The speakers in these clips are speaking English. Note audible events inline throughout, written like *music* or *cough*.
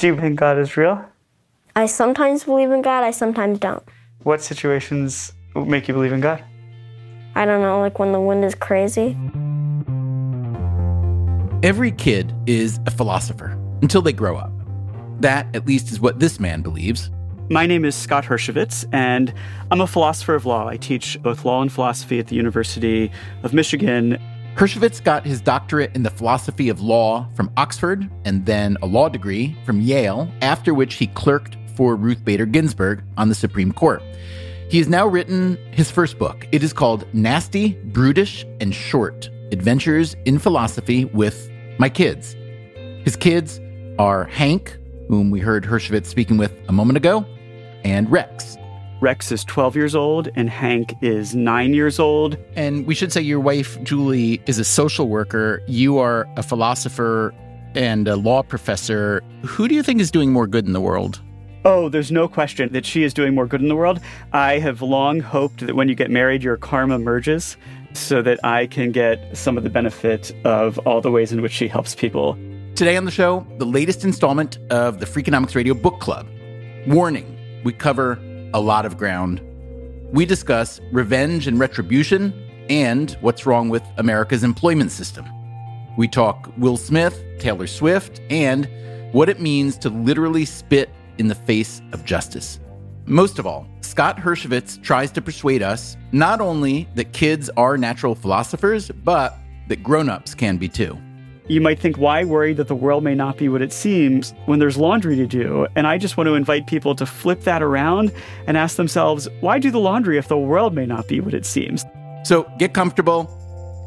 Do you think God is real? I sometimes believe in God, I sometimes don't. What situations make you believe in God? I don't know, like when the wind is crazy. Every kid is a philosopher until they grow up. That, at least, is what this man believes. My name is Scott Hershovitz, and I'm a philosopher of law. I teach both law and philosophy at the University of Michigan. Hershovitz got his doctorate in the philosophy of law from Oxford and then a law degree from Yale, after which he clerked for Ruth Bader Ginsburg on the Supreme Court. He has now written his first book. It is called Nasty, Brutish, and Short Adventures in Philosophy with My Kids. His kids are Hank, whom we heard Hershovitz speaking with a moment ago, and Rex. Rex is 12 years old and Hank is nine years old. And we should say your wife, Julie, is a social worker. You are a philosopher and a law professor. Who do you think is doing more good in the world? Oh, there's no question that she is doing more good in the world. I have long hoped that when you get married, your karma merges so that I can get some of the benefit of all the ways in which she helps people. Today on the show, the latest installment of the Freakonomics Radio Book Club. Warning, we cover a lot of ground. We discuss revenge and retribution and what's wrong with America's employment system. We talk Will Smith, Taylor Swift, and what it means to literally spit in the face of justice. Most of all, Scott Hershovitz tries to persuade us not only that kids are natural philosophers, but that grown-ups can be too. You might think, why worry that the world may not be what it seems when there's laundry to do? And I just want to invite people to flip that around and ask themselves, why do the laundry if the world may not be what it seems? So get comfortable.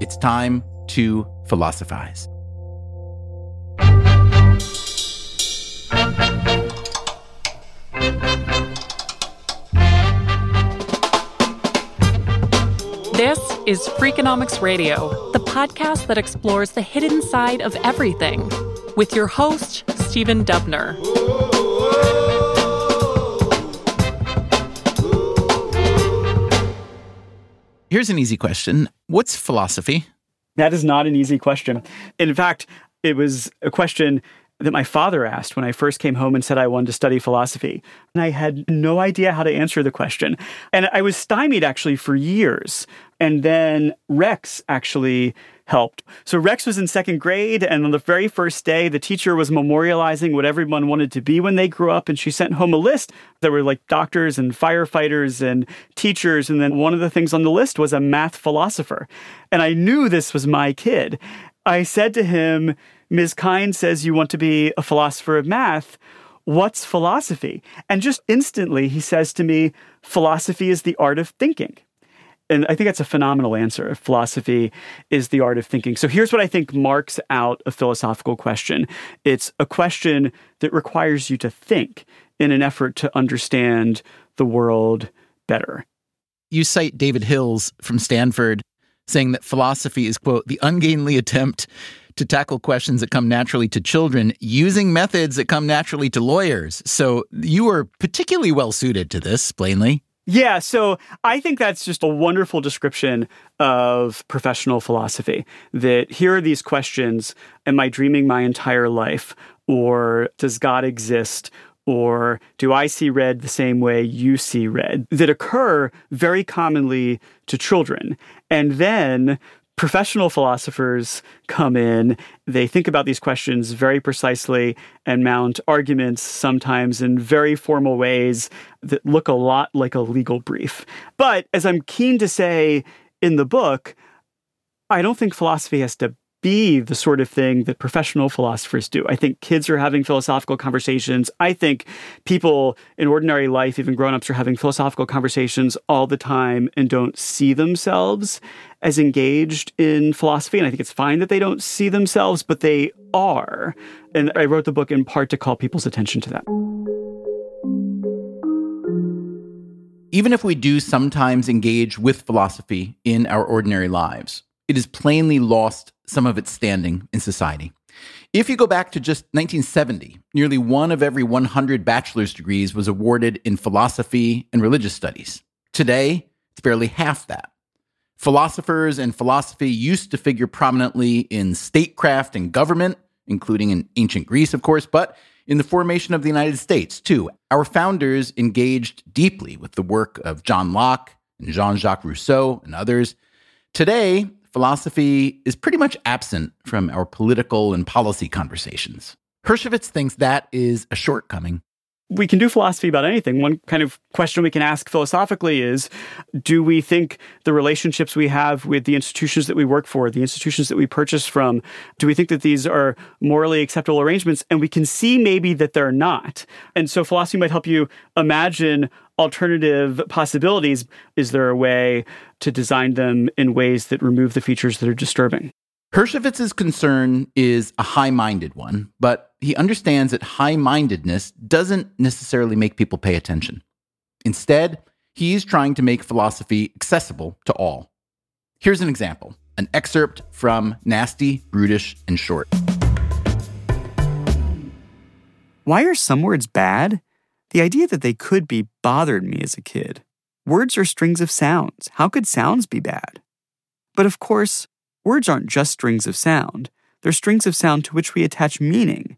It's time to philosophize. This is Freakonomics Radio, the podcast that explores the hidden side of everything, with your host, Stephen Dubner. Here's an easy question What's philosophy? That is not an easy question. In fact, it was a question that my father asked when I first came home and said I wanted to study philosophy. And I had no idea how to answer the question. And I was stymied actually for years. And then Rex actually helped. So Rex was in second grade, and on the very first day, the teacher was memorializing what everyone wanted to be when they grew up, and she sent home a list. There were like doctors and firefighters and teachers, and then one of the things on the list was a math philosopher. And I knew this was my kid. I said to him, Ms. Kind says you want to be a philosopher of math. What's philosophy? And just instantly, he says to me, philosophy is the art of thinking. And I think that's a phenomenal answer. Philosophy is the art of thinking. So here's what I think marks out a philosophical question it's a question that requires you to think in an effort to understand the world better. You cite David Hills from Stanford saying that philosophy is, quote, the ungainly attempt to tackle questions that come naturally to children using methods that come naturally to lawyers. So you are particularly well suited to this, plainly. Yeah, so I think that's just a wonderful description of professional philosophy. That here are these questions Am I dreaming my entire life? Or does God exist? Or do I see red the same way you see red? That occur very commonly to children. And then professional philosophers come in, they think about these questions very precisely and mount arguments sometimes in very formal ways that look a lot like a legal brief. But as I'm keen to say in the book, I don't think philosophy has to be the sort of thing that professional philosophers do. I think kids are having philosophical conversations. I think people in ordinary life, even grown-ups, are having philosophical conversations all the time and don't see themselves as engaged in philosophy. And I think it's fine that they don't see themselves, but they are. And I wrote the book in part to call people's attention to that. Even if we do sometimes engage with philosophy in our ordinary lives, it has plainly lost some of its standing in society. If you go back to just 1970, nearly one of every 100 bachelor's degrees was awarded in philosophy and religious studies. Today, it's barely half that. Philosophers and philosophy used to figure prominently in statecraft and government, including in ancient Greece, of course, but in the formation of the United States, too. Our founders engaged deeply with the work of John Locke and Jean Jacques Rousseau and others. Today, philosophy is pretty much absent from our political and policy conversations. Hershovitz thinks that is a shortcoming. We can do philosophy about anything. One kind of question we can ask philosophically is Do we think the relationships we have with the institutions that we work for, the institutions that we purchase from, do we think that these are morally acceptable arrangements? And we can see maybe that they're not. And so philosophy might help you imagine alternative possibilities. Is there a way to design them in ways that remove the features that are disturbing? Hershovitz's concern is a high minded one, but he understands that high mindedness doesn't necessarily make people pay attention. Instead, he's trying to make philosophy accessible to all. Here's an example an excerpt from Nasty, Brutish, and Short. Why are some words bad? The idea that they could be bothered me as a kid. Words are strings of sounds. How could sounds be bad? But of course, words aren't just strings of sound. They're strings of sound to which we attach meaning.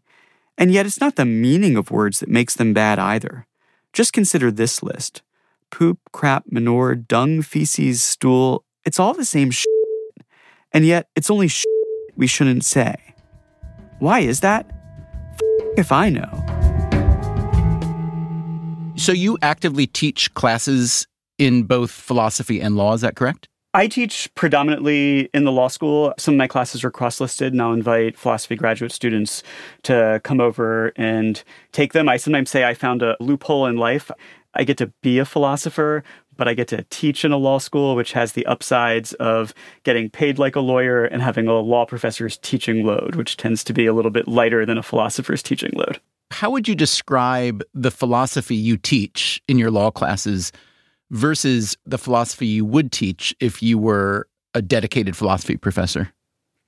And yet, it's not the meaning of words that makes them bad either. Just consider this list poop, crap, manure, dung, feces, stool. It's all the same shit. And yet, it's only shit we shouldn't say. Why is that? F- if I know. So you actively teach classes in both philosophy and law, is that correct? I teach predominantly in the law school. Some of my classes are cross listed, and I'll invite philosophy graduate students to come over and take them. I sometimes say I found a loophole in life. I get to be a philosopher, but I get to teach in a law school, which has the upsides of getting paid like a lawyer and having a law professor's teaching load, which tends to be a little bit lighter than a philosopher's teaching load. How would you describe the philosophy you teach in your law classes versus the philosophy you would teach if you were a dedicated philosophy professor?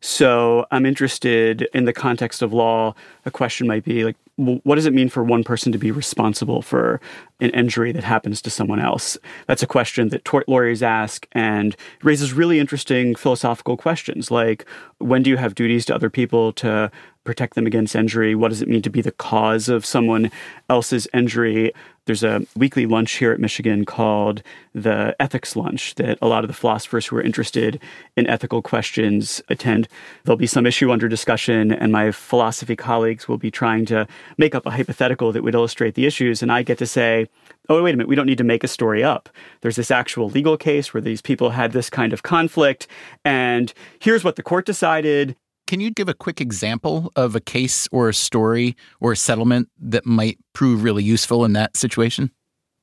So I'm interested in the context of law. A question might be like, what does it mean for one person to be responsible for an injury that happens to someone else? That's a question that tort lawyers ask and raises really interesting philosophical questions like, when do you have duties to other people to protect them against injury? What does it mean to be the cause of someone else's injury? There's a weekly lunch here at Michigan called the Ethics Lunch that a lot of the philosophers who are interested in ethical questions attend. There'll be some issue under discussion, and my philosophy colleagues will be trying to make up a hypothetical that would illustrate the issues. And I get to say, oh, wait a minute, we don't need to make a story up. There's this actual legal case where these people had this kind of conflict, and here's what the court decided. Can you give a quick example of a case or a story or a settlement that might prove really useful in that situation?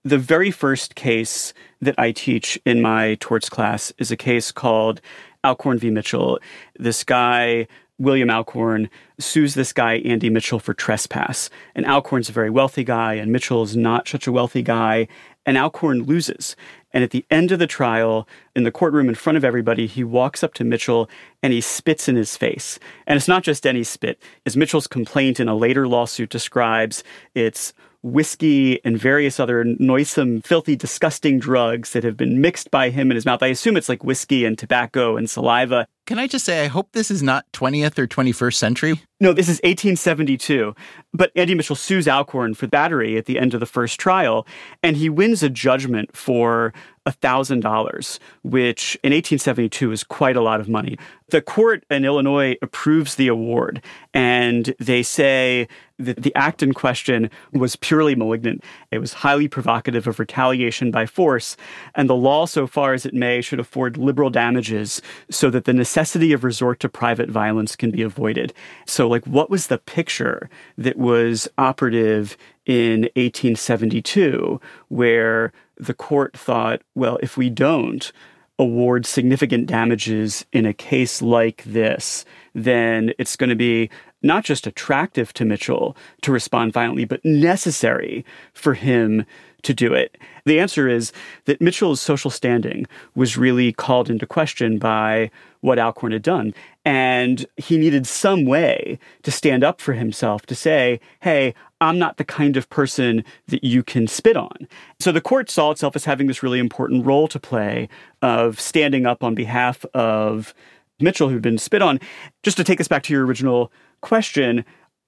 The very first case that I teach in my torts class is a case called Alcorn v. Mitchell. This guy, William Alcorn, sues this guy, Andy Mitchell, for trespass. And Alcorn's a very wealthy guy, and Mitchell is not such a wealthy guy. And Alcorn loses. And at the end of the trial, in the courtroom in front of everybody, he walks up to Mitchell and he spits in his face. And it's not just any spit. As Mitchell's complaint in a later lawsuit describes, it's whiskey and various other noisome, filthy, disgusting drugs that have been mixed by him in his mouth. I assume it's like whiskey and tobacco and saliva. Can I just say, I hope this is not 20th or 21st century? No, this is 1872. But Andy Mitchell sues Alcorn for battery at the end of the first trial, and he wins a judgment for $1,000, which in 1872 is quite a lot of money. The court in Illinois approves the award, and they say that the act in question was purely malignant. It was highly provocative of retaliation by force, and the law, so far as it may, should afford liberal damages so that the necessity of resort to private violence can be avoided. So, like, what was the picture that was operative in 1872 where the court thought, well, if we don't award significant damages in a case like this, then it's going to be not just attractive to Mitchell to respond violently, but necessary for him to do it? The answer is that Mitchell's social standing was really called into question by what Alcorn had done. And he needed some way to stand up for himself to say, hey, I'm not the kind of person that you can spit on. So the court saw itself as having this really important role to play of standing up on behalf of Mitchell, who'd been spit on. Just to take us back to your original question,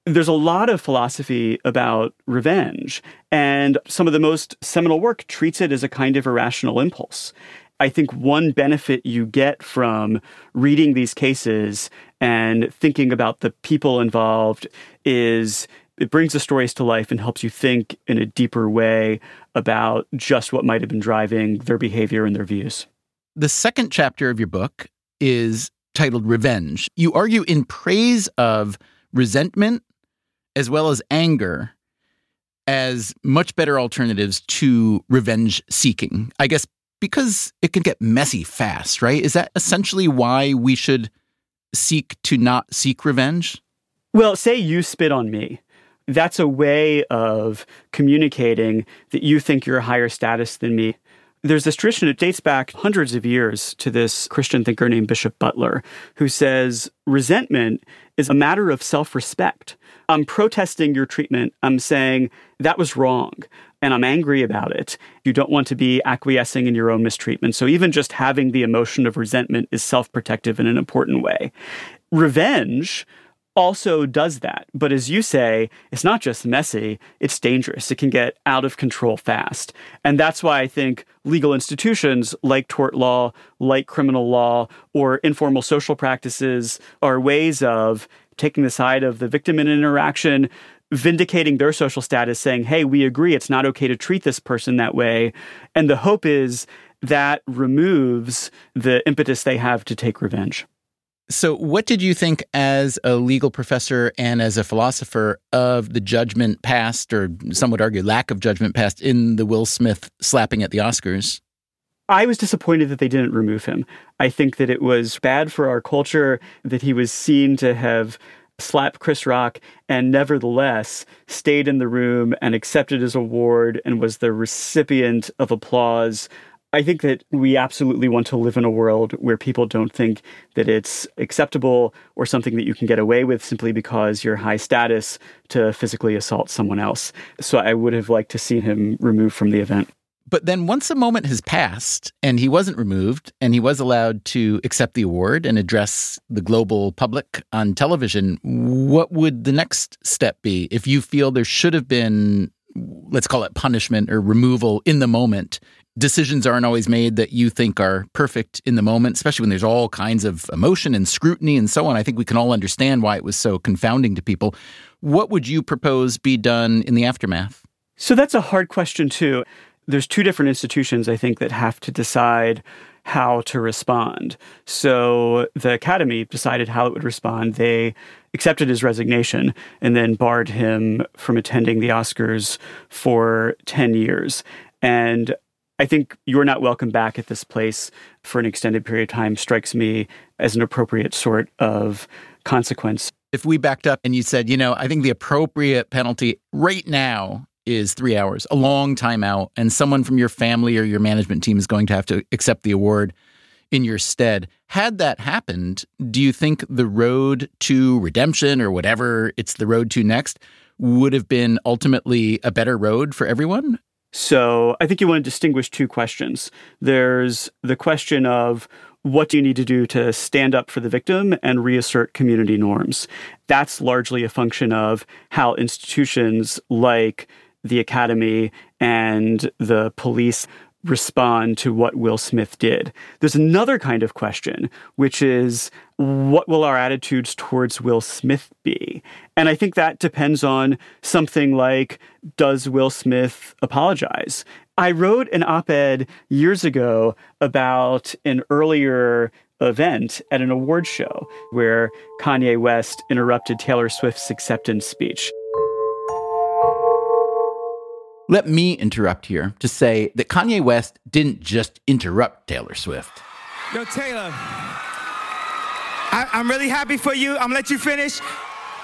there's a lot of philosophy about revenge, and some of the most seminal work treats it as a kind of irrational impulse. I think one benefit you get from reading these cases and thinking about the people involved is it brings the stories to life and helps you think in a deeper way about just what might have been driving their behavior and their views. The second chapter of your book is titled Revenge. You argue in praise of resentment as well as anger as much better alternatives to revenge seeking. I guess because it can get messy fast, right? Is that essentially why we should seek to not seek revenge? Well, say you spit on me. That's a way of communicating that you think you're a higher status than me. There's this tradition, it dates back hundreds of years to this Christian thinker named Bishop Butler, who says resentment is a matter of self respect. I'm protesting your treatment. I'm saying that was wrong and I'm angry about it. You don't want to be acquiescing in your own mistreatment. So even just having the emotion of resentment is self protective in an important way. Revenge also does that. But as you say, it's not just messy, it's dangerous. It can get out of control fast. And that's why I think legal institutions like tort law, like criminal law, or informal social practices are ways of taking the side of the victim in an interaction, vindicating their social status, saying, hey, we agree it's not okay to treat this person that way. And the hope is that removes the impetus they have to take revenge. So, what did you think as a legal professor and as a philosopher of the judgment passed, or some would argue lack of judgment passed, in the Will Smith slapping at the Oscars? I was disappointed that they didn't remove him. I think that it was bad for our culture that he was seen to have slapped Chris Rock and nevertheless stayed in the room and accepted his award and was the recipient of applause I think that we absolutely want to live in a world where people don't think that it's acceptable or something that you can get away with simply because you're high status to physically assault someone else. So I would have liked to see him removed from the event. But then once a moment has passed and he wasn't removed and he was allowed to accept the award and address the global public on television, what would the next step be if you feel there should have been let's call it punishment or removal in the moment decisions aren't always made that you think are perfect in the moment, especially when there's all kinds of emotion and scrutiny and so on. I think we can all understand why it was so confounding to people. What would you propose be done in the aftermath? So that's a hard question, too. There's two different institutions, I think, that have to decide how to respond. So the Academy decided how it would respond. They accepted his resignation and then barred him from attending the Oscars for 10 years. And I think you're not welcome back at this place for an extended period of time strikes me as an appropriate sort of consequence. If we backed up and you said, you know, I think the appropriate penalty right now is three hours, a long time out, and someone from your family or your management team is going to have to accept the award in your stead. Had that happened, do you think the road to redemption or whatever it's the road to next would have been ultimately a better road for everyone? So I think you want to distinguish two questions. There's the question of what do you need to do to stand up for the victim and reassert community norms? That's largely a function of how institutions like the academy and the police respond to what Will Smith did. There's another kind of question, which is what will our attitudes towards Will Smith be? And I think that depends on something like does Will Smith apologize? I wrote an op ed years ago about an earlier event at an award show where Kanye West interrupted Taylor Swift's acceptance speech. Let me interrupt here to say that Kanye West didn't just interrupt Taylor Swift. Yo, Taylor, I, am really happy for you. I'm gonna let you finish.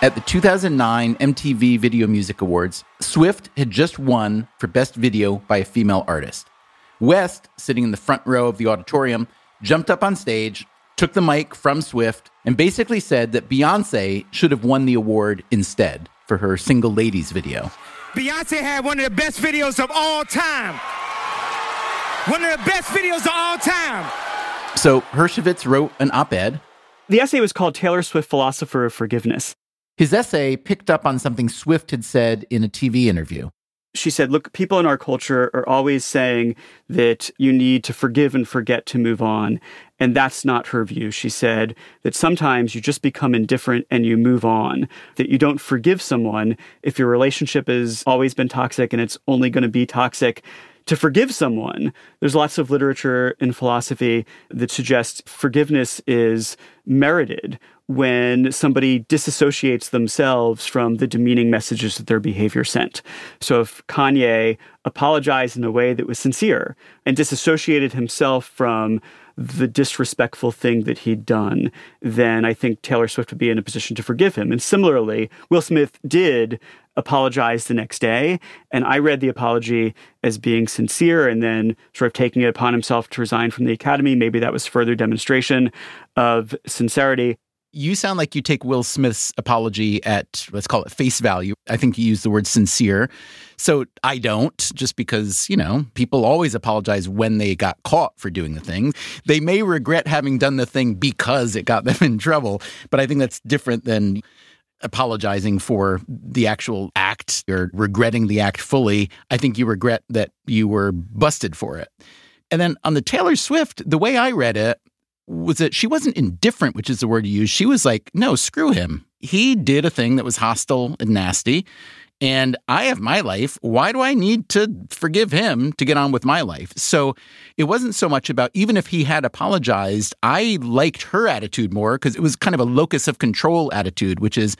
At the 2009 MTV Video Music Awards, Swift had just won for Best Video by a Female Artist. West, sitting in the front row of the auditorium, jumped up on stage, took the mic from Swift, and basically said that Beyonce should have won the award instead for her Single Ladies video. Beyonce had one of the best videos of all time. One of the best videos of all time. So Hershovitz wrote an op ed. The essay was called Taylor Swift Philosopher of Forgiveness. His essay picked up on something Swift had said in a TV interview. She said, Look, people in our culture are always saying that you need to forgive and forget to move on. And that's not her view. She said that sometimes you just become indifferent and you move on, that you don't forgive someone if your relationship has always been toxic and it's only going to be toxic to forgive someone. There's lots of literature in philosophy that suggests forgiveness is merited when somebody disassociates themselves from the demeaning messages that their behavior sent. So if Kanye apologized in a way that was sincere and disassociated himself from the disrespectful thing that he'd done, then I think Taylor Swift would be in a position to forgive him. And similarly, Will Smith did apologize the next day. And I read the apology as being sincere and then sort of taking it upon himself to resign from the academy. Maybe that was further demonstration of sincerity you sound like you take Will Smith's apology at, let's call it face value. I think you used the word sincere. So I don't, just because, you know, people always apologize when they got caught for doing the thing. They may regret having done the thing because it got them in trouble, but I think that's different than apologizing for the actual act or regretting the act fully. I think you regret that you were busted for it. And then on the Taylor Swift, the way I read it, was that she wasn't indifferent, which is the word you use. She was like, no, screw him. He did a thing that was hostile and nasty. And I have my life. Why do I need to forgive him to get on with my life? So it wasn't so much about even if he had apologized, I liked her attitude more because it was kind of a locus of control attitude, which is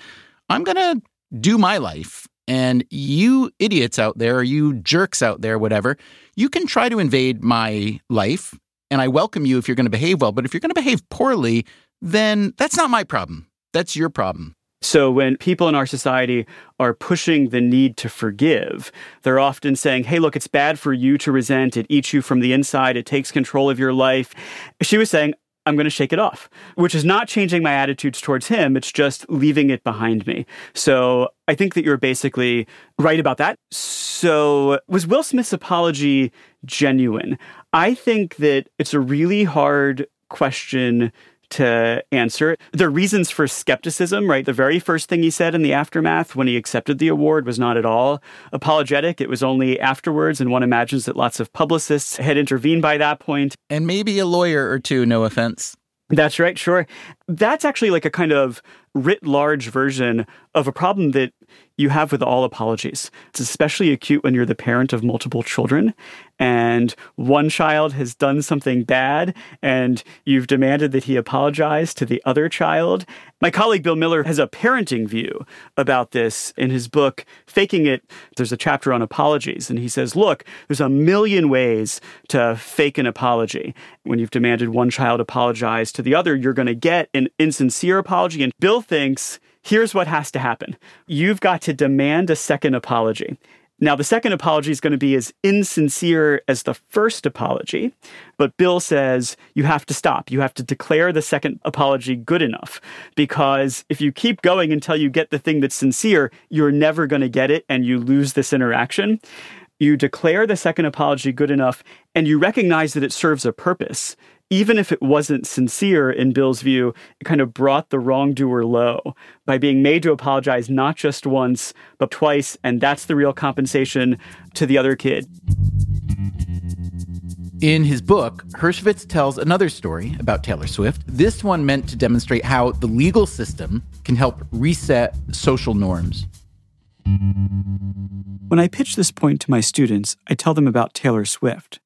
I'm going to do my life. And you idiots out there, you jerks out there, whatever, you can try to invade my life and I welcome you if you're going to behave well. But if you're going to behave poorly, then that's not my problem. That's your problem. So, when people in our society are pushing the need to forgive, they're often saying, Hey, look, it's bad for you to resent. It eats you from the inside. It takes control of your life. She was saying, I'm going to shake it off, which is not changing my attitudes towards him. It's just leaving it behind me. So I think that you're basically right about that. So was Will Smith's apology genuine? I think that it's a really hard question to answer. There are reasons for skepticism, right? The very first thing he said in the aftermath when he accepted the award was not at all apologetic. It was only afterwards, and one imagines that lots of publicists had intervened by that point. And maybe a lawyer or two, no offense. That's right, sure. That's actually like a kind of writ large version of a problem that you have with all apologies. It's especially acute when you're the parent of multiple children and one child has done something bad and you've demanded that he apologize to the other child. My colleague Bill Miller has a parenting view about this in his book, Faking It. There's a chapter on apologies, and he says, Look, there's a million ways to fake an apology. When you've demanded one child apologize to the other, you're going to get an insincere apology. And Bill thinks here's what has to happen you've got to demand a second apology. Now, the second apology is going to be as insincere as the first apology, but Bill says you have to stop. You have to declare the second apology good enough because if you keep going until you get the thing that's sincere, you're never going to get it and you lose this interaction. You declare the second apology good enough and you recognize that it serves a purpose even if it wasn't sincere in Bill's view, it kind of brought the wrongdoer low by being made to apologize not just once, but twice. And that's the real compensation to the other kid. In his book, Hershovitz tells another story about Taylor Swift, this one meant to demonstrate how the legal system can help reset social norms. When I pitch this point to my students, I tell them about Taylor Swift.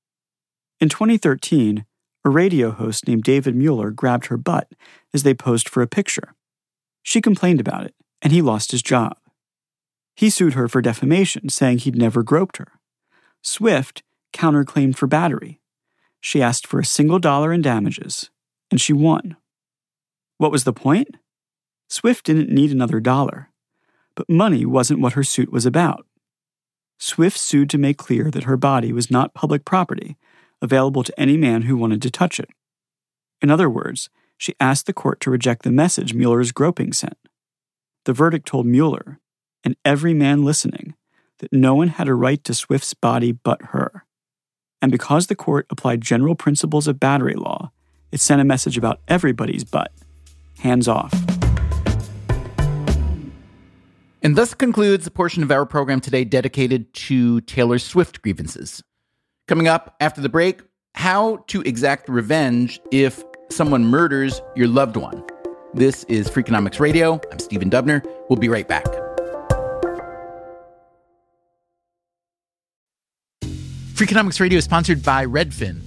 In 2013, a radio host named David Mueller grabbed her butt as they posed for a picture. She complained about it, and he lost his job. He sued her for defamation, saying he'd never groped her. Swift counterclaimed for battery. She asked for a single dollar in damages, and she won. What was the point? Swift didn't need another dollar, but money wasn't what her suit was about. Swift sued to make clear that her body was not public property available to any man who wanted to touch it. In other words, she asked the court to reject the message Mueller's groping sent. The verdict told Mueller, and every man listening, that no one had a right to Swift's body but her. And because the court applied general principles of battery law, it sent a message about everybody's butt hands off. And thus concludes the portion of our program today dedicated to Taylor Swift grievances. Coming up after the break, how to exact revenge if someone murders your loved one. This is Freakonomics Radio. I'm Stephen Dubner. We'll be right back. Freakonomics Radio is sponsored by Redfin.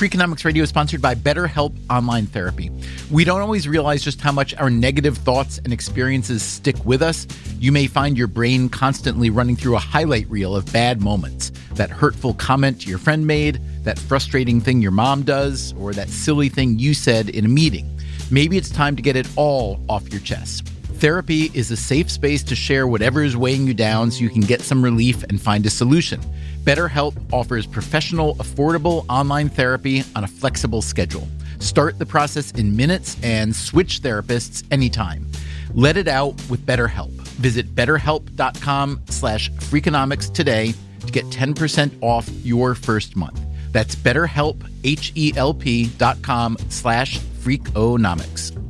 Freakonomics Radio is sponsored by BetterHelp Online Therapy. We don't always realize just how much our negative thoughts and experiences stick with us. You may find your brain constantly running through a highlight reel of bad moments that hurtful comment your friend made, that frustrating thing your mom does, or that silly thing you said in a meeting. Maybe it's time to get it all off your chest. Therapy is a safe space to share whatever is weighing you down so you can get some relief and find a solution. BetterHelp offers professional, affordable online therapy on a flexible schedule. Start the process in minutes and switch therapists anytime. Let it out with BetterHelp. Visit betterhelp.com slash freakonomics today to get 10% off your first month. That's betterhelp, H-E-L-P dot com slash freakonomics.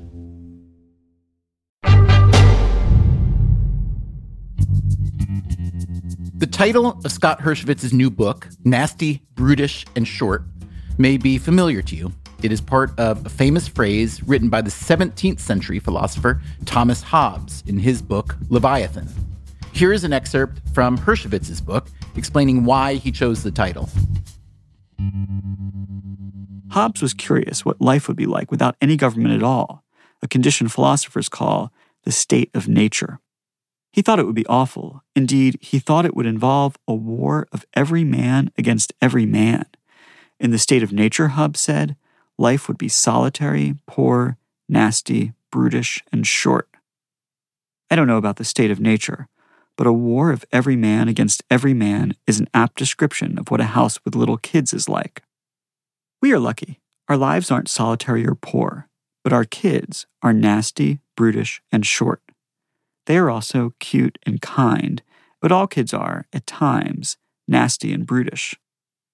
The title of Scott Hershovitz's new book, Nasty, Brutish, and Short, may be familiar to you. It is part of a famous phrase written by the 17th century philosopher Thomas Hobbes in his book, Leviathan. Here is an excerpt from Hershovitz's book explaining why he chose the title. Hobbes was curious what life would be like without any government at all, a condition philosophers call the state of nature. He thought it would be awful. Indeed, he thought it would involve a war of every man against every man. In the State of Nature Hobbes said, life would be solitary, poor, nasty, brutish, and short. I don't know about the state of nature, but a war of every man against every man is an apt description of what a house with little kids is like. We are lucky. Our lives aren't solitary or poor, but our kids are nasty, brutish, and short. They are also cute and kind, but all kids are, at times, nasty and brutish.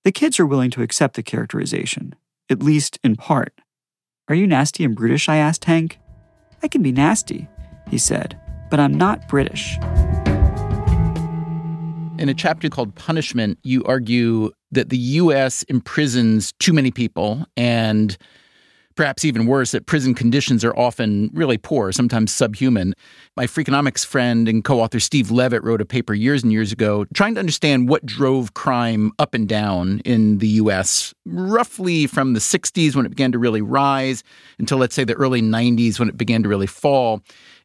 The kids are willing to accept the characterization, at least in part. Are you nasty and brutish? I asked Hank. I can be nasty, he said, but I'm not British. In a chapter called Punishment, you argue that the U.S. imprisons too many people and perhaps even worse, that prison conditions are often really poor, sometimes subhuman. My Freakonomics friend and co author Steve Levitt wrote a paper years and years ago trying to understand what drove crime up and down in the US, roughly from the 60s when it began to really rise until, let's say, the early 90s when it began to really fall.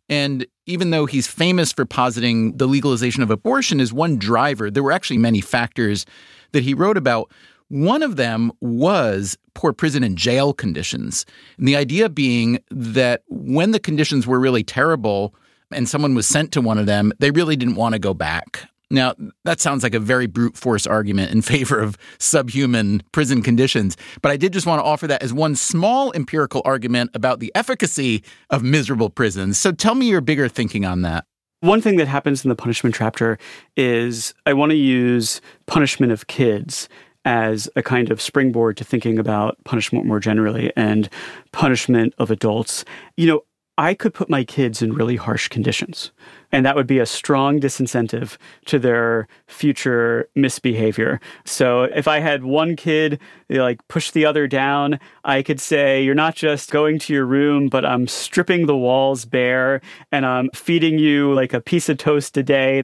And even though he's famous for positing the legalization of abortion as one driver, there were actually many factors that he wrote about. One of them was poor prison and jail conditions. And the idea being that when the conditions were really terrible and someone was sent to one of them, they really didn't want to go back. Now, that sounds like a very brute force argument in *laughs* favor of subhuman prison conditions, but I did just want to offer that as one small empirical argument about the efficacy of miserable prisons. So tell me your bigger thinking on that. One thing that happens in the punishment chapter is I want to use punishment of kids as a kind of springboard to thinking about punishment more generally and punishment of adults. You know, I could put my kids in really harsh conditions, and that would be a strong disincentive to their future misbehavior. So if I had one kid like push the other down, I could say, You're not just going to your room, but I'm stripping the walls bare and I'm feeding you like a piece of toast a day.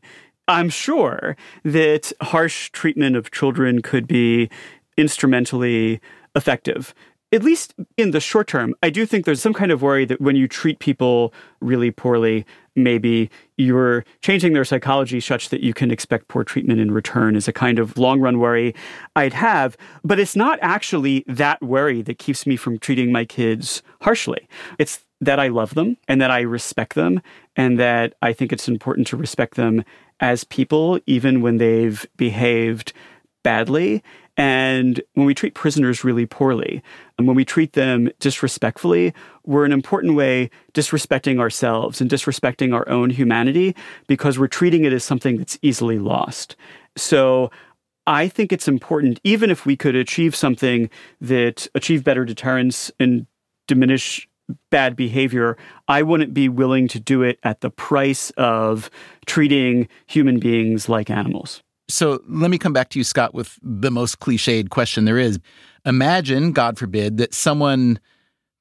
I'm sure that harsh treatment of children could be instrumentally effective. At least in the short term, I do think there's some kind of worry that when you treat people really poorly, maybe you're changing their psychology such that you can expect poor treatment in return is a kind of long run worry I'd have. But it's not actually that worry that keeps me from treating my kids harshly. It's that I love them and that I respect them and that I think it's important to respect them as people, even when they've behaved badly. And when we treat prisoners really poorly, and when we treat them disrespectfully, we're in an important way disrespecting ourselves and disrespecting our own humanity because we're treating it as something that's easily lost. So I think it's important, even if we could achieve something that achieve better deterrence and diminish bad behavior, I wouldn't be willing to do it at the price of treating human beings like animals. So let me come back to you, Scott, with the most cliched question there is. Imagine, God forbid, that someone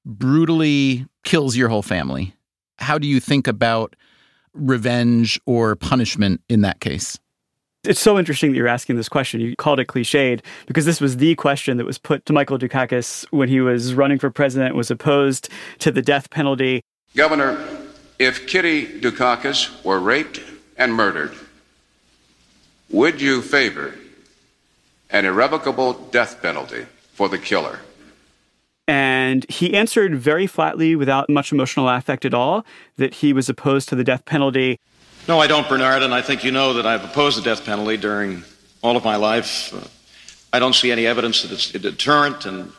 brutally kills your whole family. How do you think about revenge or punishment in that case? It's so interesting that you're asking this question. You called it cliched because this was the question that was put to Michael Dukakis when he was running for president, was opposed to the death penalty. Governor, if Kitty Dukakis were raped and murdered, would you favor an irrevocable death penalty for the killer? And he answered very flatly, without much emotional affect at all, that he was opposed to the death penalty. No, I don't, Bernard, and I think you know that I've opposed the death penalty during all of my life. Uh, I don't see any evidence that it's a deterrent, and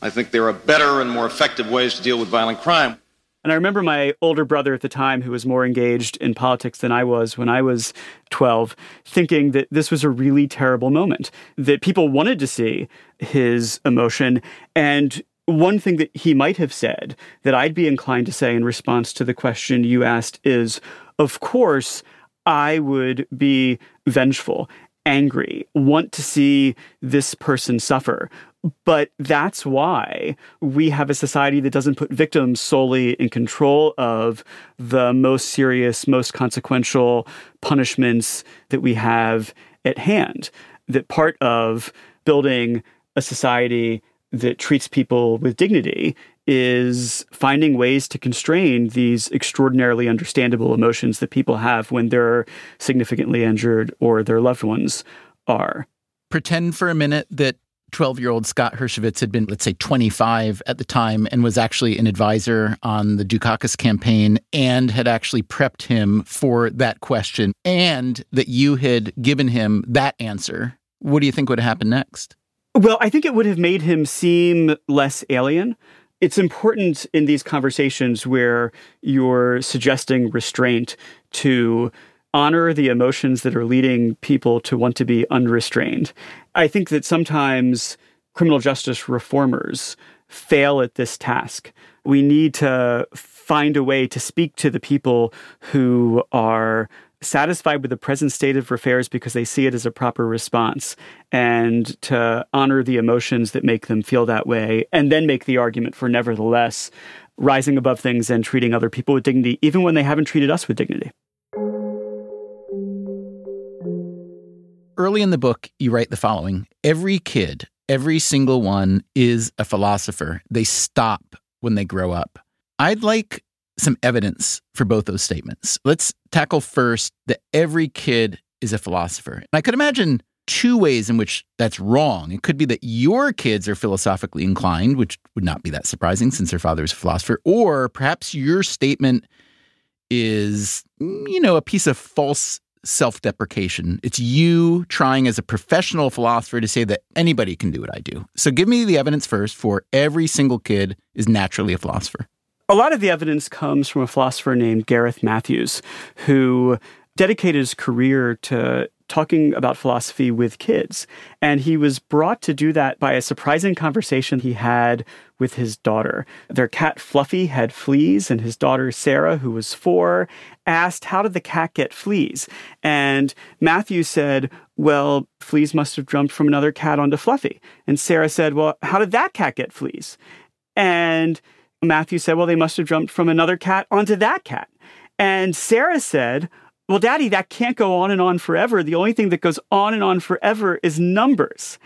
I think there are better and more effective ways to deal with violent crime. And I remember my older brother at the time, who was more engaged in politics than I was when I was 12, thinking that this was a really terrible moment, that people wanted to see his emotion. And one thing that he might have said that I'd be inclined to say in response to the question you asked is of course, I would be vengeful, angry, want to see this person suffer. But that's why we have a society that doesn't put victims solely in control of the most serious, most consequential punishments that we have at hand. That part of building a society that treats people with dignity is finding ways to constrain these extraordinarily understandable emotions that people have when they're significantly injured or their loved ones are. Pretend for a minute that 12 year old Scott Hershovitz had been, let's say, 25 at the time and was actually an advisor on the Dukakis campaign and had actually prepped him for that question, and that you had given him that answer, what do you think would have happened next? Well, I think it would have made him seem less alien. It's important in these conversations where you're suggesting restraint to honor the emotions that are leading people to want to be unrestrained. I think that sometimes criminal justice reformers fail at this task. We need to find a way to speak to the people who are satisfied with the present state of affairs because they see it as a proper response and to honor the emotions that make them feel that way and then make the argument for nevertheless rising above things and treating other people with dignity even when they haven't treated us with dignity. Early in the book, you write the following Every kid, every single one is a philosopher. They stop when they grow up. I'd like some evidence for both those statements. Let's tackle first that every kid is a philosopher. And I could imagine two ways in which that's wrong. It could be that your kids are philosophically inclined, which would not be that surprising since their father is a philosopher, or perhaps your statement is, you know, a piece of false self deprecation. It's you trying as a professional philosopher to say that anybody can do what I do. So give me the evidence first for every single kid is naturally a philosopher. A lot of the evidence comes from a philosopher named Gareth Matthews, who dedicated his career to talking about philosophy with kids. And he was brought to do that by a surprising conversation he had with his daughter. Their cat Fluffy had fleas, and his daughter Sarah, who was four, asked, How did the cat get fleas? And Matthews said, Well, fleas must have jumped from another cat onto Fluffy. And Sarah said, Well, how did that cat get fleas? And Matthews said, Well, they must have jumped from another cat onto that cat. And Sarah said, well, Daddy, that can't go on and on forever. The only thing that goes on and on forever is numbers.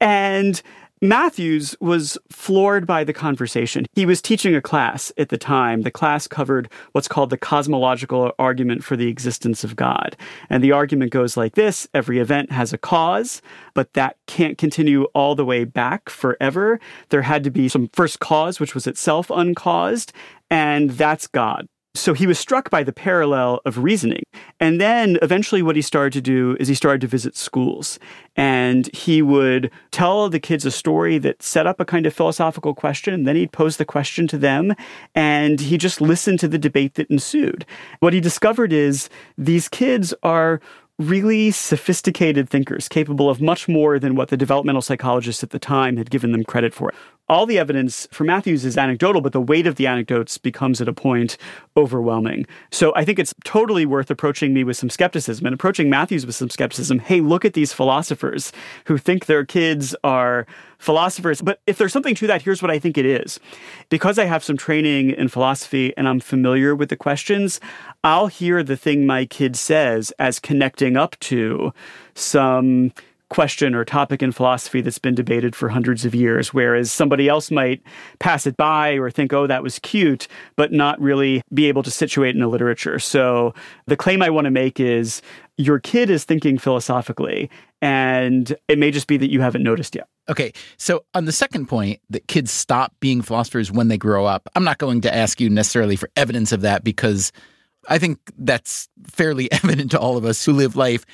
And Matthews was floored by the conversation. He was teaching a class at the time. The class covered what's called the cosmological argument for the existence of God. And the argument goes like this every event has a cause, but that can't continue all the way back forever. There had to be some first cause, which was itself uncaused, and that's God. So he was struck by the parallel of reasoning. And then eventually, what he started to do is he started to visit schools. And he would tell the kids a story that set up a kind of philosophical question. And then he'd pose the question to them. And he just listened to the debate that ensued. What he discovered is these kids are really sophisticated thinkers capable of much more than what the developmental psychologists at the time had given them credit for all the evidence for Matthews is anecdotal, but the weight of the anecdotes becomes at a point overwhelming. So I think it's totally worth approaching me with some skepticism and approaching Matthews with some skepticism. Hey, look at these philosophers who think their kids are philosophers. But if there's something to that, here's what I think it is. Because I have some training in philosophy and I'm familiar with the questions, I'll hear the thing my kid says as connecting up to some question or topic in philosophy that's been debated for hundreds of years, whereas somebody else might pass it by or think, oh, that was cute, but not really be able to situate in the literature. So the claim I want to make is your kid is thinking philosophically, and it may just be that you haven't noticed yet. Okay. So, on the second point, that kids stop being philosophers when they grow up, I'm not going to ask you necessarily for evidence of that because I think that's fairly *laughs* evident to all of us who live life.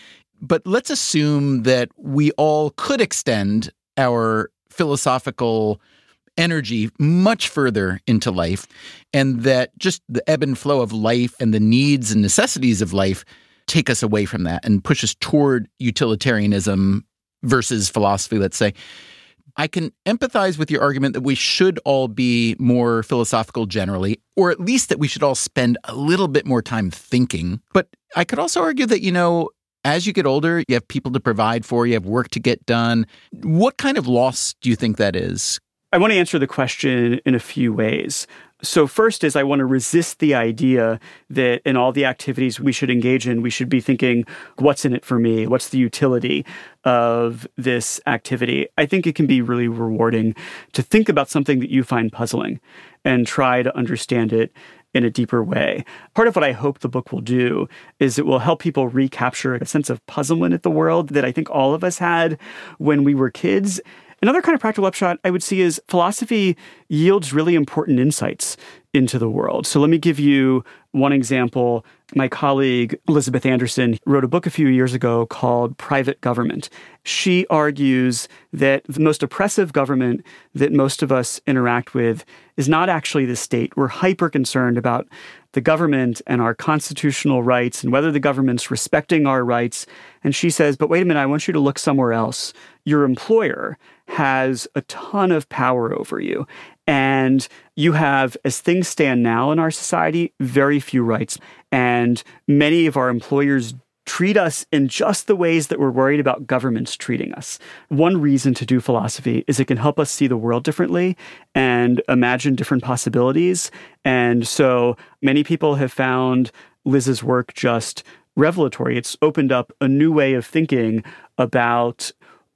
But let's assume that we all could extend our philosophical energy much further into life, and that just the ebb and flow of life and the needs and necessities of life take us away from that and push us toward utilitarianism versus philosophy, let's say. I can empathize with your argument that we should all be more philosophical generally, or at least that we should all spend a little bit more time thinking. But I could also argue that, you know, as you get older, you have people to provide for, you have work to get done. What kind of loss do you think that is? I want to answer the question in a few ways. So, first is I want to resist the idea that in all the activities we should engage in, we should be thinking, what's in it for me? What's the utility of this activity? I think it can be really rewarding to think about something that you find puzzling and try to understand it in a deeper way. Part of what I hope the book will do is it will help people recapture a sense of puzzlement at the world that I think all of us had when we were kids. Another kind of practical upshot I would see is philosophy yields really important insights into the world. So let me give you one example. My colleague Elizabeth Anderson wrote a book a few years ago called Private Government. She argues that the most oppressive government that most of us interact with is not actually the state. We're hyper concerned about the government and our constitutional rights and whether the government's respecting our rights. And she says, but wait a minute, I want you to look somewhere else. Your employer has a ton of power over you. And you have, as things stand now in our society, very few rights. And many of our employers treat us in just the ways that we're worried about governments treating us. One reason to do philosophy is it can help us see the world differently and imagine different possibilities. And so many people have found Liz's work just revelatory. It's opened up a new way of thinking about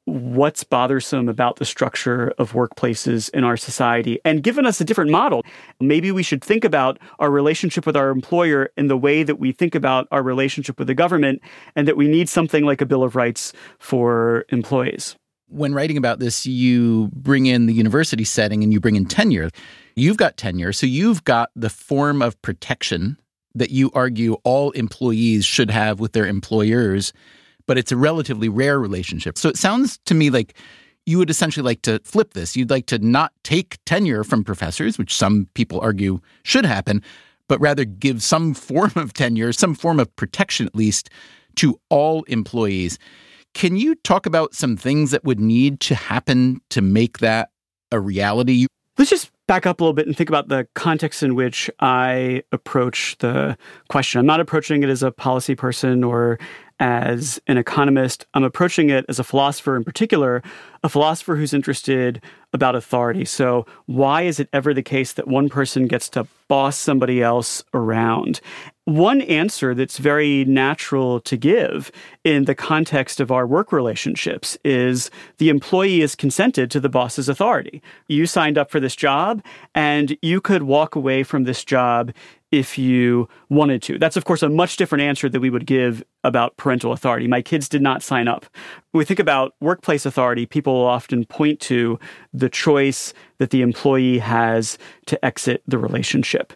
what's bothersome about the structure of workplaces in our society and given us a different model. Maybe we should think about our relationship with our employer in the way that we think about our relationship with the government, and that we need something like a Bill of Rights for employees. When writing about this, you bring in the university setting and you bring in tenure. You've got tenure, so you've got the form of protection that you argue all employees should have with their employers but it's a relatively rare relationship. So it sounds to me like you would essentially like to flip this. You'd like to not take tenure from professors, which some people argue should happen, but rather give some *laughs* form of tenure, some form of protection at least, to all employees. Can you talk about some things that would need to happen to make that a reality? Let's just back up a little bit and think about the context in which I approach the question. I'm not approaching it as a policy person or as an economist. I'm approaching it as a philosopher in particular, a philosopher who's interested about authority. So, why is it ever the case that one person gets to boss somebody else around? One answer that's very natural to give in the context of our work relationships is the employee is consented to the boss's authority. You signed up for this job and you could walk away from this job if you wanted to. That's, of course, a much different answer that we would give about parental authority. My kids did not sign up. When we think about workplace authority, people often point to the choice that the employee has to exit the relationship.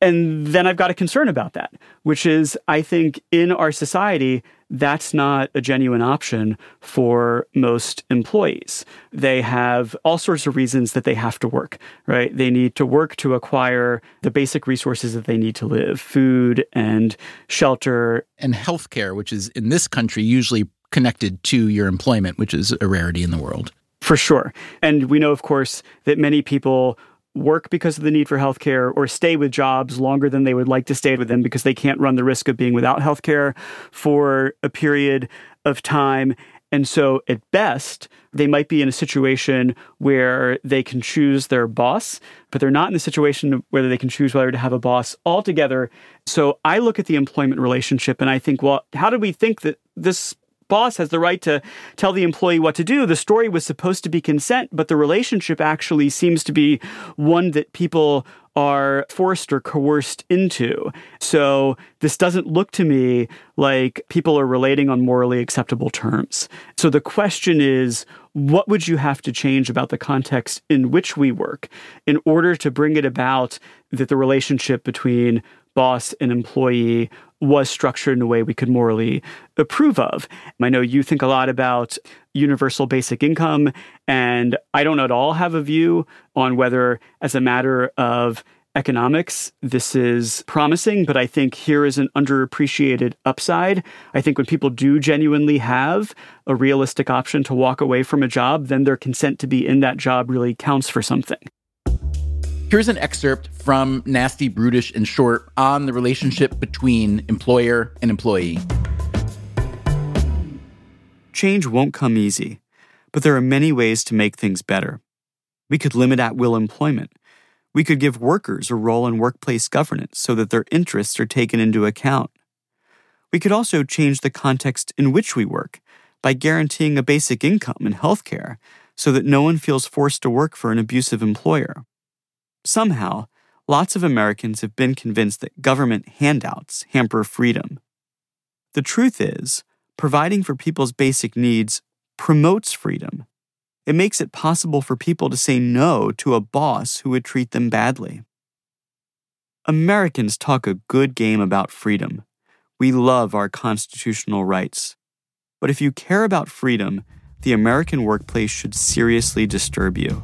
And then I've got a concern about that, which is I think in our society, that's not a genuine option for most employees. They have all sorts of reasons that they have to work, right? They need to work to acquire the basic resources that they need to live food and shelter. And healthcare, which is in this country usually connected to your employment, which is a rarity in the world. For sure. And we know, of course, that many people work because of the need for healthcare or stay with jobs longer than they would like to stay with them because they can't run the risk of being without healthcare for a period of time. And so, at best, they might be in a situation where they can choose their boss, but they're not in the situation whether they can choose whether to have a boss altogether. So, I look at the employment relationship and I think, well, how did we think that this boss has the right to tell the employee what to do. The story was supposed to be consent, but the relationship actually seems to be one that people are forced or coerced into. So this doesn't look to me like people are relating on morally acceptable terms. So the question is, what would you have to change about the context in which we work in order to bring it about that the relationship between boss and employee was structured in a way we could morally approve of. I know you think a lot about universal basic income, and I don't at all have a view on whether, as a matter of economics, this is promising, but I think here is an underappreciated upside. I think when people do genuinely have a realistic option to walk away from a job, then their consent to be in that job really counts for something. Here's an excerpt from Nasty, Brutish, and Short on the relationship between employer and employee. Change won't come easy, but there are many ways to make things better. We could limit at will employment. We could give workers a role in workplace governance so that their interests are taken into account. We could also change the context in which we work by guaranteeing a basic income and health care so that no one feels forced to work for an abusive employer. Somehow, lots of Americans have been convinced that government handouts hamper freedom. The truth is, providing for people's basic needs promotes freedom. it makes it possible for people to say no to a boss who would treat them badly. Americans talk a good game about freedom. We love our constitutional rights. But if you care about freedom, the American workplace should seriously disturb you.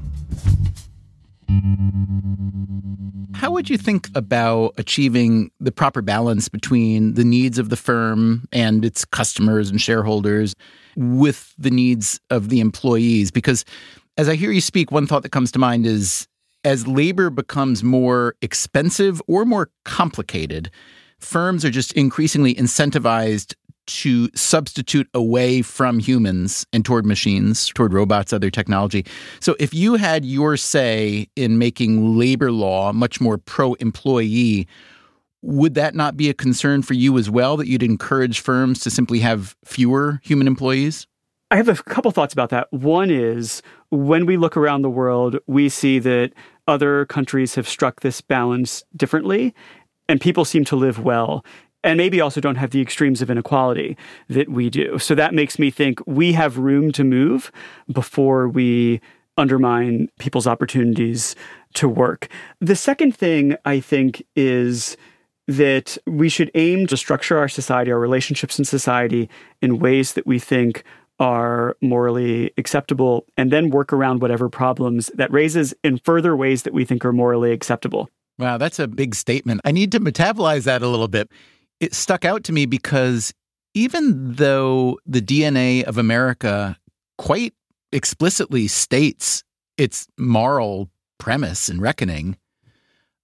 How would you think about achieving the proper balance between the needs of the firm and its customers and shareholders with the needs of the employees? Because as I hear you speak, one thought that comes to mind is as labor becomes more expensive or more complicated, firms are just increasingly incentivized to substitute away from humans and toward machines, toward robots, other technology. So if you had your say in making labor law much more pro employee, would that not be a concern for you as well that you'd encourage firms to simply have fewer human employees? I have a couple thoughts about that. One is when we look around the world, we see that other countries have struck this balance differently, and people seem to live well. And maybe also don't have the extremes of inequality that we do. So that makes me think we have room to move before we undermine people's opportunities to work. The second thing I think is that we should aim to structure our society, our relationships in society, in ways that we think are morally acceptable and then work around whatever problems that raises in further ways that we think are morally acceptable. Wow, that's a big statement. I need to metabolize that a little bit. It stuck out to me because even though the DNA of America quite explicitly states its moral premise and reckoning,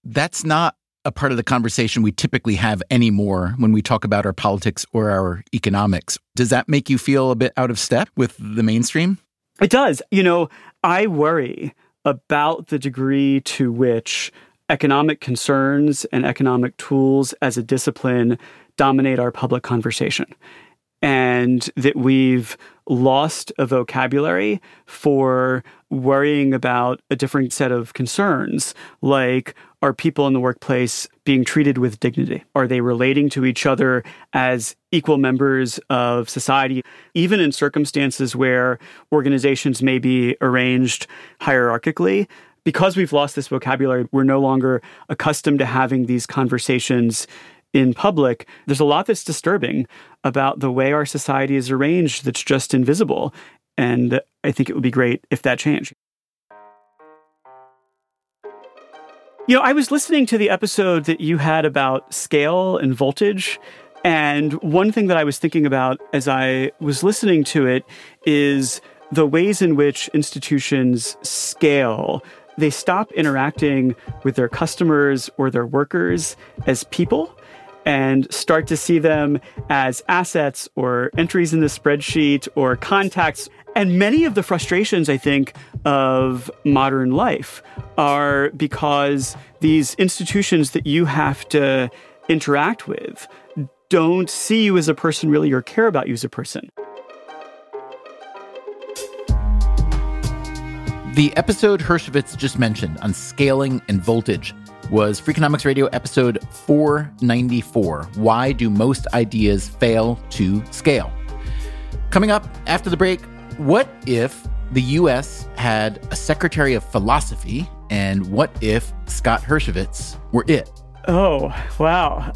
that's not a part of the conversation we typically have anymore when we talk about our politics or our economics. Does that make you feel a bit out of step with the mainstream? It does. You know, I worry about the degree to which economic concerns and economic tools as a discipline dominate our public conversation. And that we've lost a vocabulary for worrying about a different set of concerns, like are people in the workplace being treated with dignity? Are they relating to each other as equal members of society, even in circumstances where organizations may be arranged hierarchically? Because we've lost this vocabulary, we're no longer accustomed to having these conversations in public. There's a lot that's disturbing about the way our society is arranged that's just invisible. And I think it would be great if that changed. You know, I was listening to the episode that you had about scale and voltage. And one thing that I was thinking about as I was listening to it is the ways in which institutions scale. They stop interacting with their customers or their workers as people and start to see them as assets or entries in the spreadsheet or contacts and many of the frustrations, I think, of modern life are because these institutions that you have to interact with don't see you as a person really or care about you as a person. The episode Hershovitz just mentioned on scaling and voltage was Freakonomics Radio episode 494 Why Do Most Ideas Fail to Scale? Coming up after the break, what if the US had a Secretary of Philosophy, and what if Scott Hershovitz were it? Oh, wow.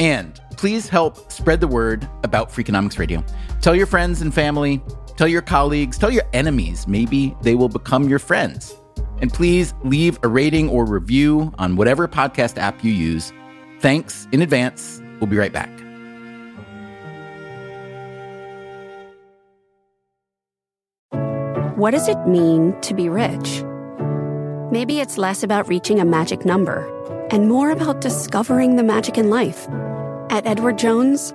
And please help spread the word about Freakonomics Radio. Tell your friends and family, tell your colleagues, tell your enemies. Maybe they will become your friends. And please leave a rating or review on whatever podcast app you use. Thanks in advance. We'll be right back. What does it mean to be rich? Maybe it's less about reaching a magic number and more about discovering the magic in life. At Edward Jones,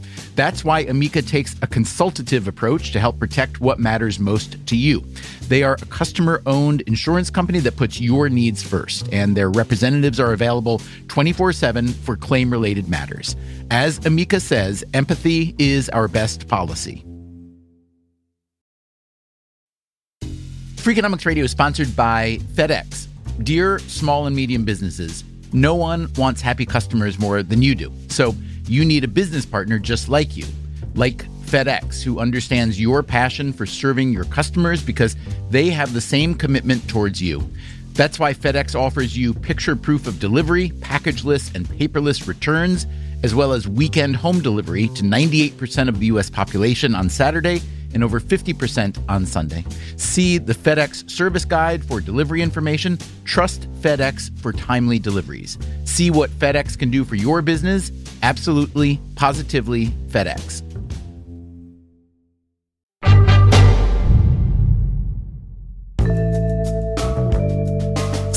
That's why Amica takes a consultative approach to help protect what matters most to you. They are a customer owned insurance company that puts your needs first, and their representatives are available 24 7 for claim related matters. As Amica says, empathy is our best policy. Freakonomics Radio is sponsored by FedEx. Dear small and medium businesses, no one wants happy customers more than you do. So, you need a business partner just like you, like FedEx, who understands your passion for serving your customers because they have the same commitment towards you. That's why FedEx offers you picture proof of delivery, packageless and paperless returns, as well as weekend home delivery to 98% of the U.S. population on Saturday and over 50% on Sunday. See the FedEx service guide for delivery information. Trust FedEx for timely deliveries. See what FedEx can do for your business. Absolutely, positively FedEx.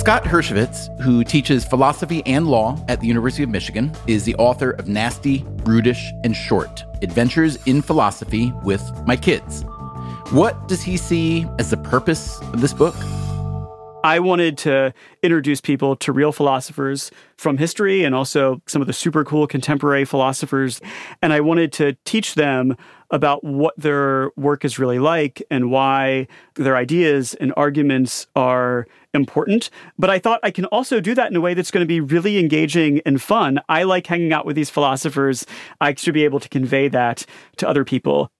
Scott Hershovitz, who teaches philosophy and law at the University of Michigan, is the author of Nasty, Brutish, and Short Adventures in Philosophy with My Kids. What does he see as the purpose of this book? I wanted to introduce people to real philosophers from history and also some of the super cool contemporary philosophers. And I wanted to teach them about what their work is really like and why their ideas and arguments are important. But I thought I can also do that in a way that's going to be really engaging and fun. I like hanging out with these philosophers. I should be able to convey that to other people.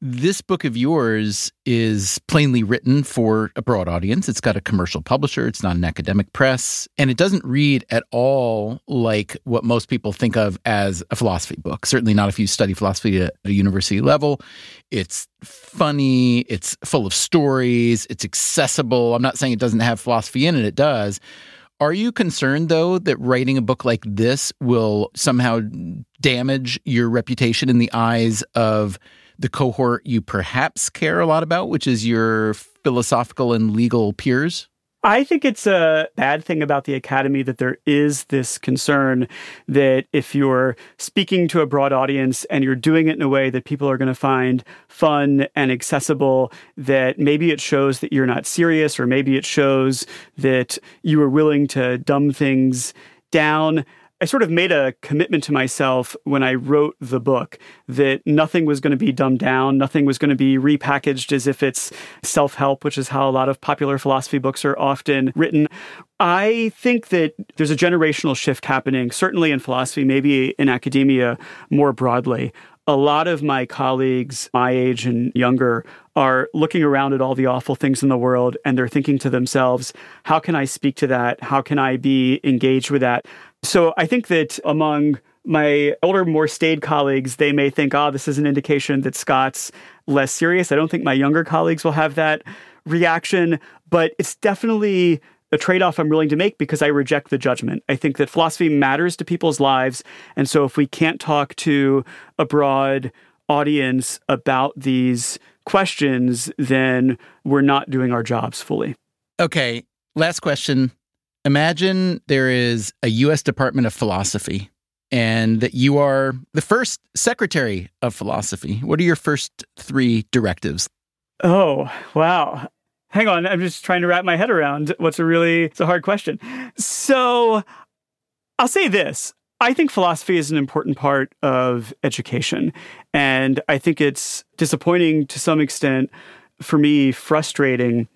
This book of yours is plainly written for a broad audience. It's got a commercial publisher, it's not an academic press, and it doesn't read at all like what most people think of as a philosophy book. Certainly not if you study philosophy at a university level. It's funny, it's full of stories, it's accessible. I'm not saying it doesn't have philosophy in it, it does. Are you concerned, though, that writing a book like this will somehow damage your reputation in the eyes of the cohort you perhaps care a lot about, which is your philosophical and legal peers? I think it's a bad thing about the Academy that there is this concern that if you're speaking to a broad audience and you're doing it in a way that people are going to find fun and accessible, that maybe it shows that you're not serious, or maybe it shows that you are willing to dumb things down. I sort of made a commitment to myself when I wrote the book that nothing was going to be dumbed down, nothing was going to be repackaged as if it's self help, which is how a lot of popular philosophy books are often written. I think that there's a generational shift happening, certainly in philosophy, maybe in academia more broadly. A lot of my colleagues, my age and younger, are looking around at all the awful things in the world and they're thinking to themselves, how can I speak to that? How can I be engaged with that? So I think that among my older, more staid colleagues, they may think, oh, this is an indication that Scott's less serious. I don't think my younger colleagues will have that reaction, but it's definitely a trade off I'm willing to make because I reject the judgment. I think that philosophy matters to people's lives. And so if we can't talk to a broad audience about these questions, then we're not doing our jobs fully. Okay. Last question. Imagine there is a U.S. Department of Philosophy and that you are the first secretary of philosophy. What are your first three directives? Oh, wow. Hang on, I'm just trying to wrap my head around what's a really it's a hard question. So, I'll say this. I think philosophy is an important part of education, and I think it's disappointing to some extent for me, frustrating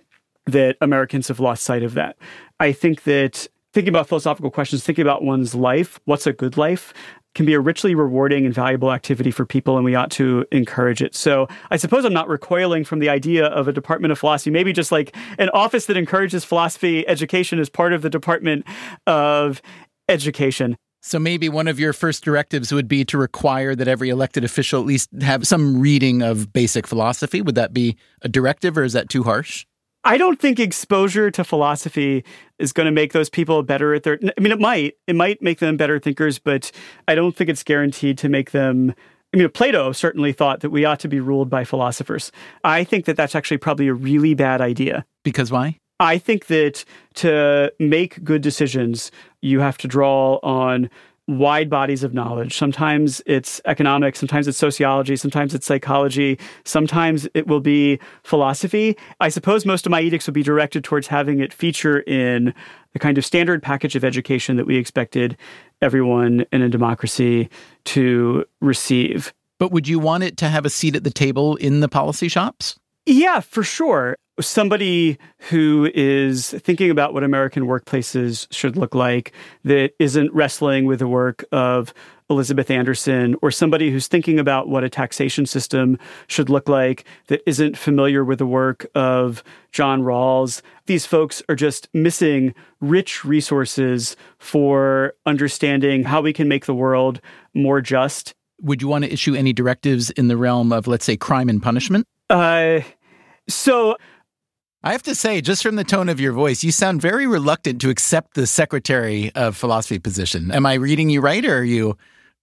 that Americans have lost sight of that. I think that thinking about philosophical questions, thinking about one's life, what's a good life, can be a richly rewarding and valuable activity for people, and we ought to encourage it. So I suppose I'm not recoiling from the idea of a department of philosophy, maybe just like an office that encourages philosophy education as part of the Department of Education. So maybe one of your first directives would be to require that every elected official at least have some reading of basic philosophy. Would that be a directive or is that too harsh? I don't think exposure to philosophy is going to make those people better at their. I mean, it might. It might make them better thinkers, but I don't think it's guaranteed to make them. I mean, Plato certainly thought that we ought to be ruled by philosophers. I think that that's actually probably a really bad idea. Because why? I think that to make good decisions, you have to draw on wide bodies of knowledge. Sometimes it's economics, sometimes it's sociology, sometimes it's psychology, sometimes it will be philosophy. I suppose most of my edicts would be directed towards having it feature in the kind of standard package of education that we expected everyone in a democracy to receive. But would you want it to have a seat at the table in the policy shops? Yeah, for sure. Somebody who is thinking about what American workplaces should look like that isn't wrestling with the work of Elizabeth Anderson, or somebody who's thinking about what a taxation system should look like that isn't familiar with the work of John Rawls. These folks are just missing rich resources for understanding how we can make the world more just. Would you want to issue any directives in the realm of, let's say, crime and punishment? Uh, so I have to say, just from the tone of your voice, you sound very reluctant to accept the Secretary of Philosophy position. Am I reading you right, or are you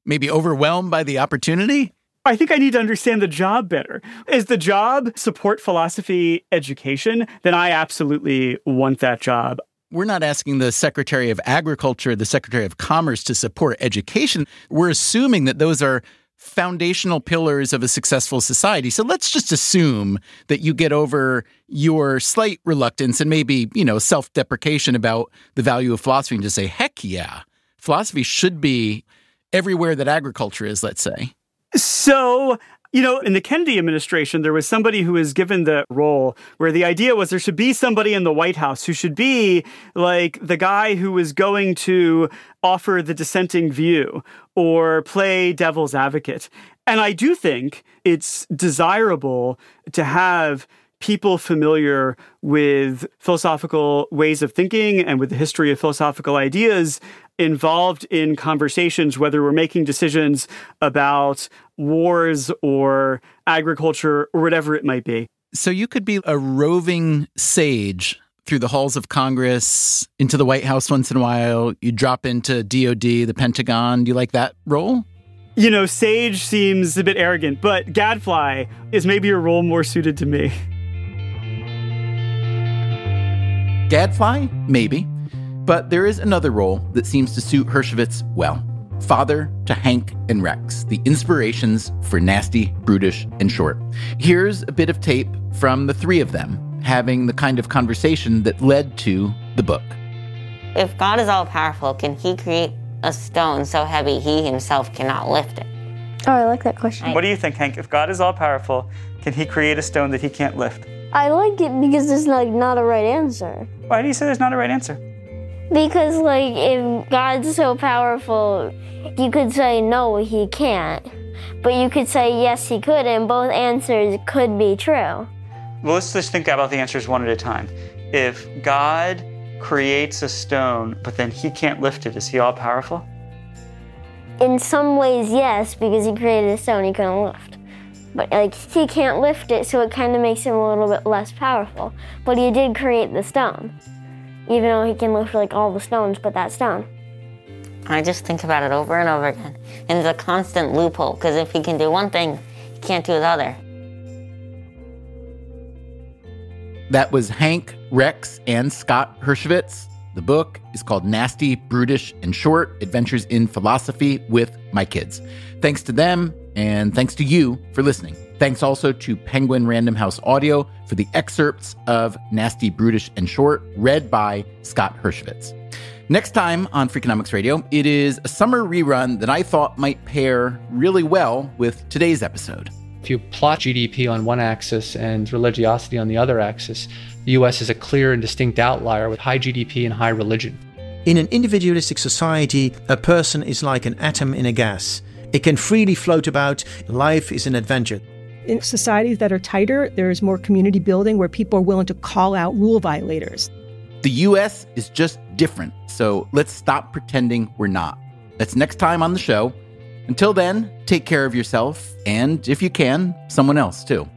maybe overwhelmed by the opportunity? I think I need to understand the job better. Is the job support philosophy education? Then I absolutely want that job. We're not asking the Secretary of Agriculture, the Secretary of Commerce to support education. We're assuming that those are foundational pillars of a successful society. So let's just assume that you get over your slight reluctance and maybe, you know, self deprecation about the value of philosophy and just say, heck yeah, philosophy should be everywhere that agriculture is, let's say. So you know, in the Kennedy administration, there was somebody who was given the role where the idea was there should be somebody in the White House who should be like the guy who was going to offer the dissenting view or play devil's advocate. And I do think it's desirable to have people familiar with philosophical ways of thinking and with the history of philosophical ideas involved in conversations, whether we're making decisions about wars or agriculture or whatever it might be. So you could be a roving sage through the halls of Congress, into the White House once in a while. You drop into DOD, the Pentagon. Do you like that role? You know, sage seems a bit arrogant, but gadfly is maybe a role more suited to me. Gadfly? Maybe. But there is another role that seems to suit Hershovitz well father to Hank and Rex, the inspirations for Nasty, Brutish, and Short. Here's a bit of tape from the three of them having the kind of conversation that led to the book. If God is all powerful, can he create a stone so heavy he himself cannot lift it? Oh, I like that question. What do you think, Hank? If God is all powerful, can he create a stone that he can't lift? I like it because there's like not a right answer. Why do you say there's not a right answer? Because like if God's so powerful, you could say no, he can't. But you could say yes, he could, and both answers could be true. Well, let's just think about the answers one at a time. If God creates a stone, but then he can't lift it, is he all powerful? In some ways, yes, because he created a stone he couldn't lift. But like he can't lift it, so it kind of makes him a little bit less powerful. But he did create the stone, even though he can lift like all the stones, but that stone. I just think about it over and over again. And it's a constant loophole because if he can do one thing, he can't do the other. That was Hank, Rex, and Scott Hershovitz. The book is called Nasty, Brutish, and Short Adventures in Philosophy with My Kids. Thanks to them, and thanks to you for listening. Thanks also to Penguin Random House Audio for the excerpts of Nasty, Brutish, and Short, read by Scott Hershovitz. Next time on Freakonomics Radio, it is a summer rerun that I thought might pair really well with today's episode. If you plot GDP on one axis and religiosity on the other axis, the US is a clear and distinct outlier with high GDP and high religion. In an individualistic society, a person is like an atom in a gas. It can freely float about. Life is an adventure. In societies that are tighter, there is more community building where people are willing to call out rule violators. The US is just different, so let's stop pretending we're not. That's next time on the show. Until then, take care of yourself, and if you can, someone else too.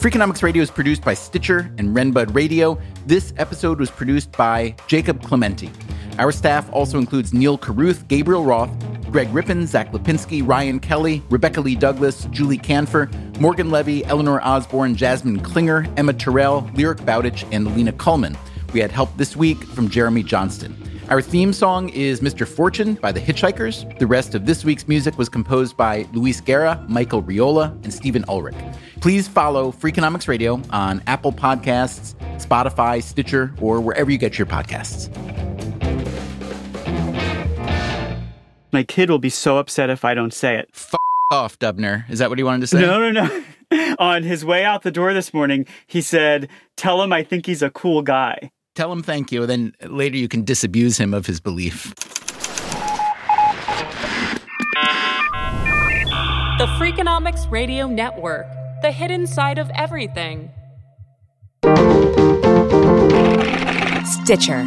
Freakonomics Radio is produced by Stitcher and Renbud Radio. This episode was produced by Jacob Clementi. Our staff also includes Neal Carruth, Gabriel Roth, Greg Rippin, Zach Lipinski, Ryan Kelly, Rebecca Lee Douglas, Julie Kanfer, Morgan Levy, Eleanor Osborne, Jasmine Klinger, Emma Tyrrell, Lyric Bowditch, and Lena Kuhlman. We had help this week from Jeremy Johnston. Our theme song is Mr. Fortune by the Hitchhikers. The rest of this week's music was composed by Luis Guerra, Michael Riola, and Stephen Ulrich. Please follow Freakonomics Radio on Apple Podcasts, Spotify, Stitcher, or wherever you get your podcasts. My kid will be so upset if I don't say it. F off, Dubner. Is that what he wanted to say? No, no, no. *laughs* On his way out the door this morning, he said, Tell him I think he's a cool guy. Tell him thank you, then later you can disabuse him of his belief. The Freakonomics Radio Network, the hidden side of everything. Stitcher.